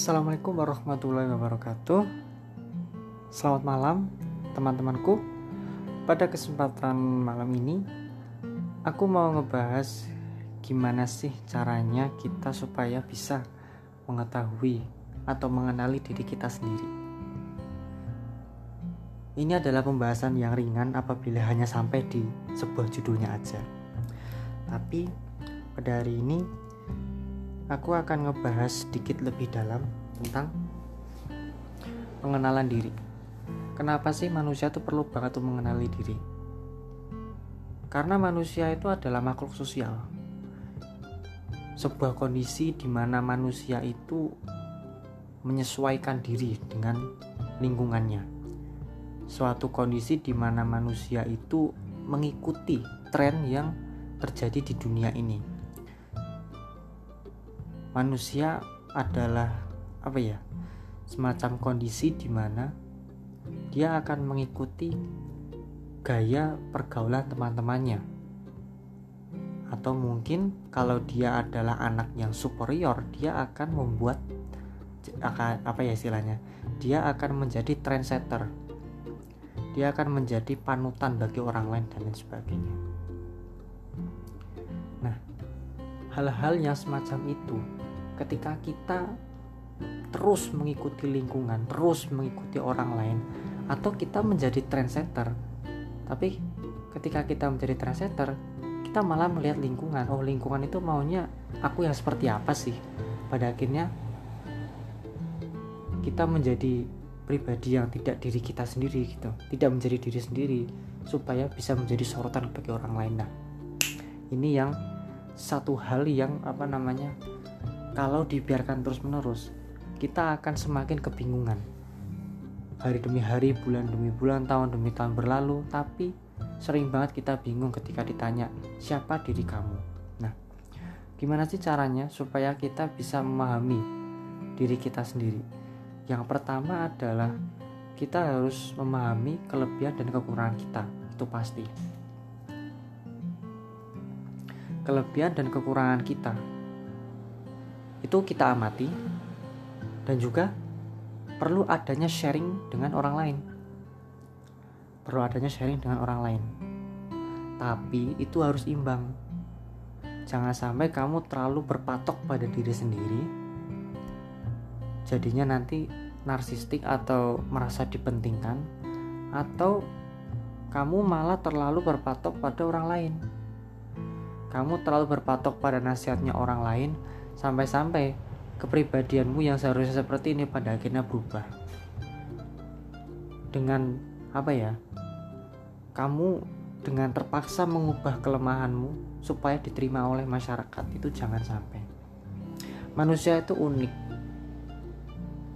Assalamualaikum warahmatullahi wabarakatuh. Selamat malam, teman-temanku. Pada kesempatan malam ini, aku mau ngebahas gimana sih caranya kita supaya bisa mengetahui atau mengenali diri kita sendiri. Ini adalah pembahasan yang ringan apabila hanya sampai di sebuah judulnya aja. Tapi pada hari ini aku akan ngebahas sedikit lebih dalam tentang pengenalan diri. Kenapa sih manusia itu perlu banget untuk mengenali diri? Karena manusia itu adalah makhluk sosial. Sebuah kondisi di mana manusia itu menyesuaikan diri dengan lingkungannya. Suatu kondisi di mana manusia itu mengikuti tren yang terjadi di dunia ini manusia adalah apa ya semacam kondisi di mana dia akan mengikuti gaya pergaulan teman-temannya. Atau mungkin kalau dia adalah anak yang superior dia akan membuat apa ya istilahnya dia akan menjadi trendsetter. Dia akan menjadi panutan bagi orang lain dan lain sebagainya. Nah hal-hal yang semacam itu ketika kita terus mengikuti lingkungan, terus mengikuti orang lain, atau kita menjadi trendsetter. Tapi ketika kita menjadi trendsetter, kita malah melihat lingkungan. Oh, lingkungan itu maunya aku yang seperti apa sih? Pada akhirnya kita menjadi pribadi yang tidak diri kita sendiri gitu, tidak menjadi diri sendiri supaya bisa menjadi sorotan bagi orang lain. Nah, ini yang satu hal yang apa namanya kalau dibiarkan terus-menerus, kita akan semakin kebingungan. Hari demi hari, bulan demi bulan, tahun demi tahun berlalu, tapi sering banget kita bingung ketika ditanya, siapa diri kamu? Nah, gimana sih caranya supaya kita bisa memahami diri kita sendiri? Yang pertama adalah kita harus memahami kelebihan dan kekurangan kita, itu pasti. Kelebihan dan kekurangan kita itu kita amati dan juga perlu adanya sharing dengan orang lain. Perlu adanya sharing dengan orang lain. Tapi itu harus imbang. Jangan sampai kamu terlalu berpatok pada diri sendiri jadinya nanti narsistik atau merasa dipentingkan atau kamu malah terlalu berpatok pada orang lain. Kamu terlalu berpatok pada nasihatnya orang lain sampai-sampai kepribadianmu yang seharusnya seperti ini pada akhirnya berubah. Dengan apa ya kamu dengan terpaksa mengubah kelemahanmu supaya diterima oleh masyarakat itu jangan sampai. Manusia itu unik.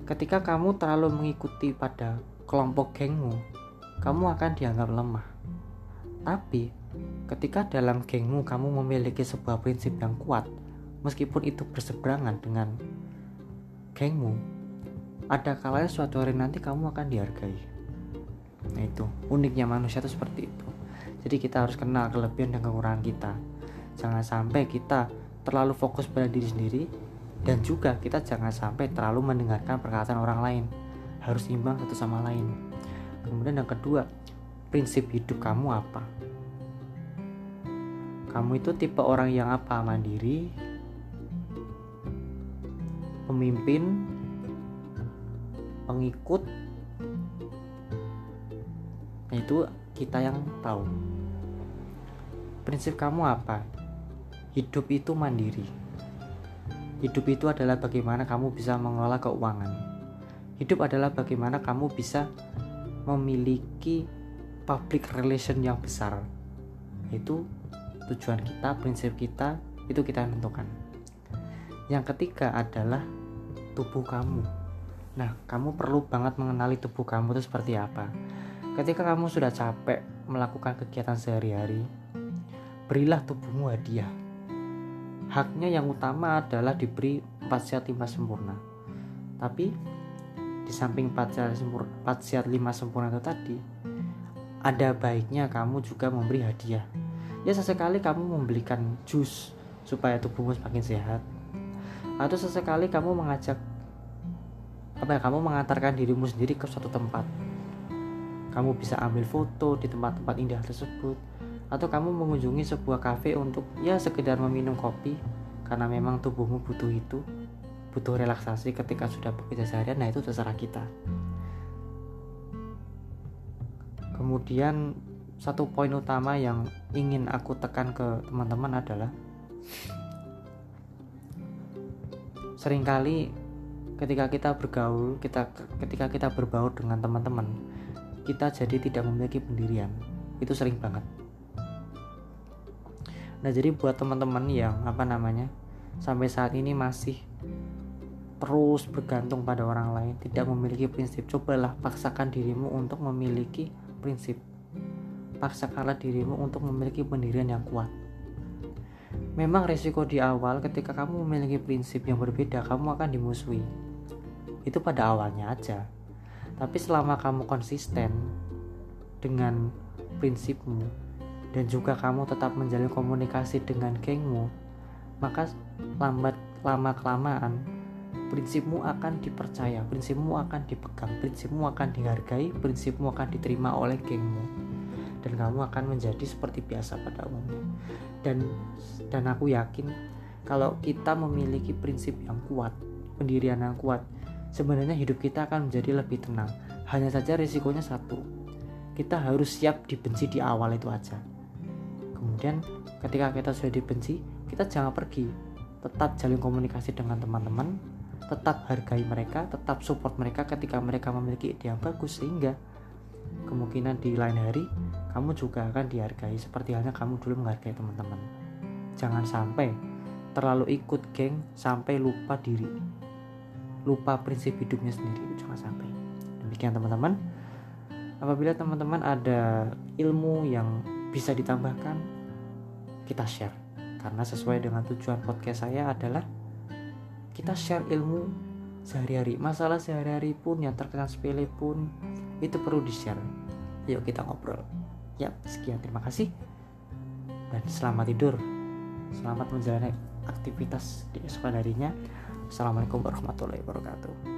Ketika kamu terlalu mengikuti pada kelompok gengmu kamu akan dianggap lemah. Tapi ketika dalam gengmu kamu memiliki sebuah prinsip yang kuat meskipun itu berseberangan dengan gengmu ada kalanya suatu hari nanti kamu akan dihargai. Nah itu uniknya manusia itu seperti itu. Jadi kita harus kenal kelebihan dan kekurangan kita. Jangan sampai kita terlalu fokus pada diri sendiri dan juga kita jangan sampai terlalu mendengarkan perkataan orang lain. Harus imbang satu sama lain. Kemudian yang kedua prinsip hidup kamu apa? Kamu itu tipe orang yang apa? Mandiri pemimpin, pengikut, nah itu kita yang tahu. Prinsip kamu apa? Hidup itu mandiri. Hidup itu adalah bagaimana kamu bisa mengelola keuangan. Hidup adalah bagaimana kamu bisa memiliki public relation yang besar. Itu tujuan kita, prinsip kita, itu kita tentukan. Yang ketiga adalah tubuh kamu. Nah, kamu perlu banget mengenali tubuh kamu itu seperti apa. Ketika kamu sudah capek melakukan kegiatan sehari-hari, berilah tubuhmu hadiah. Haknya yang utama adalah diberi 4 sehat 5 sempurna. Tapi di samping 4 sehat, 4 sehat 5 sempurna itu tadi, ada baiknya kamu juga memberi hadiah. Ya sesekali kamu membelikan jus supaya tubuhmu semakin sehat atau sesekali kamu mengajak apa ya kamu mengantarkan dirimu sendiri ke suatu tempat. Kamu bisa ambil foto di tempat-tempat indah tersebut. Atau kamu mengunjungi sebuah kafe untuk ya sekedar meminum kopi. Karena memang tubuhmu butuh itu butuh relaksasi ketika sudah bekerja seharian nah itu terserah kita. Kemudian satu poin utama yang ingin aku tekan ke teman-teman adalah sering kali ketika kita bergaul kita ketika kita berbaur dengan teman-teman kita jadi tidak memiliki pendirian. Itu sering banget. Nah jadi buat teman-teman yang apa namanya sampai saat ini masih terus bergantung pada orang lain tidak memiliki prinsip cobalah paksakan dirimu untuk memiliki prinsip. Paksakanlah dirimu untuk memiliki pendirian yang kuat memang resiko di awal ketika kamu memiliki prinsip yang berbeda kamu akan dimusuhi. Itu pada awalnya aja. Tapi selama kamu konsisten dengan prinsipmu dan juga kamu tetap menjalin komunikasi dengan gengmu maka lambat lama kelamaan prinsipmu akan dipercaya, prinsipmu akan dipegang, prinsipmu akan dihargai, prinsipmu akan diterima oleh gengmu dan kamu akan menjadi seperti biasa pada umumnya. Dan dan aku yakin kalau kita memiliki prinsip yang kuat, pendirian yang kuat, sebenarnya hidup kita akan menjadi lebih tenang. Hanya saja risikonya satu. Kita harus siap dibenci di awal itu aja. Kemudian ketika kita sudah dibenci, kita jangan pergi. Tetap jalin komunikasi dengan teman-teman, tetap hargai mereka, tetap support mereka ketika mereka memiliki ide yang bagus sehingga kemungkinan di lain hari kamu juga akan dihargai seperti halnya kamu dulu menghargai teman-teman. Jangan sampai terlalu ikut geng sampai lupa diri. Lupa prinsip hidupnya sendiri jangan sampai. Demikian teman-teman. Apabila teman-teman ada ilmu yang bisa ditambahkan, kita share. Karena sesuai dengan tujuan podcast saya adalah kita share ilmu sehari-hari masalah sehari-hari pun yang terkenal sepele pun itu perlu di share yuk kita ngobrol. Ya sekian terima kasih. Dan selamat tidur. Selamat menjalani aktivitas di esok harinya. Assalamualaikum warahmatullahi wabarakatuh